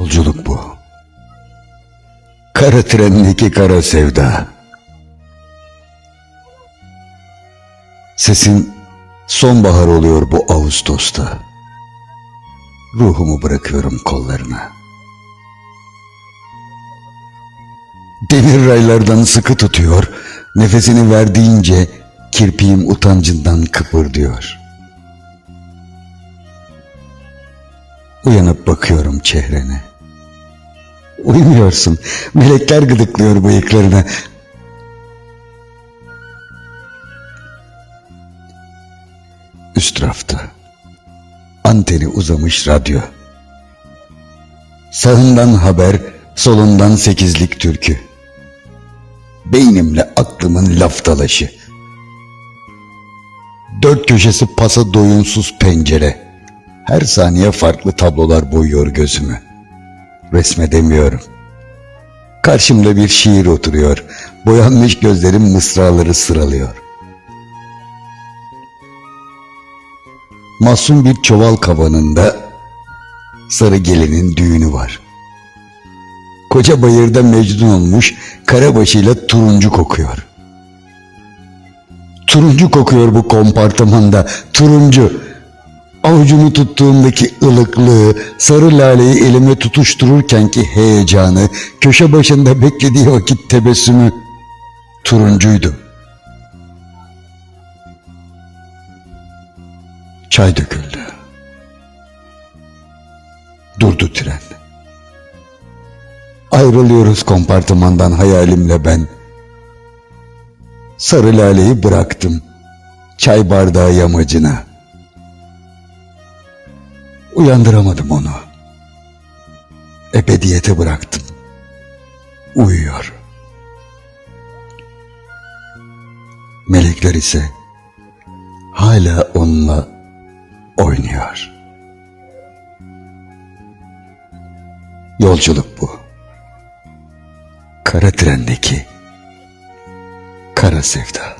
Yolculuk bu. Kara trendeki kara sevda. Sesin sonbahar oluyor bu Ağustos'ta. Ruhumu bırakıyorum kollarına. Demir raylardan sıkı tutuyor, nefesini verdiğince kirpiğim utancından kıpırdıyor. Uyanıp bakıyorum çehrene. Uyumuyorsun. Melekler gıdıklıyor bıyıklarını. Üst rafta. Anteni uzamış radyo. Sağından haber, solundan sekizlik türkü. Beynimle aklımın laf. Dört köşesi pasa doyunsuz pencere. Her saniye farklı tablolar boyuyor gözümü. Resmedemiyorum. Karşımda bir şiir oturuyor. Boyanmış gözlerim mısraları sıralıyor. Masum bir çuval kavanında sarı gelinin düğünü var. Koca bayırda mecnun olmuş karabaşıyla turuncu kokuyor. Turuncu kokuyor bu kompartımanda. Turuncu. Avucumu tuttuğumdaki ılıklığı, sarı laleyi elime tutuştururkenki heyecanı, köşe başında beklediği vakit tebessümü turuncuydu. Çay döküldü. Durdu tren. Ayrılıyoruz kompartımandan hayalimle ben. Sarı laleyi bıraktım. Çay bardağı yamacına. Uyandıramadım onu. Ebediyete bıraktım. Uyuyor. Melekler ise hala onunla oynuyor. Yolculuk bu. Kara trendeki kara sevda.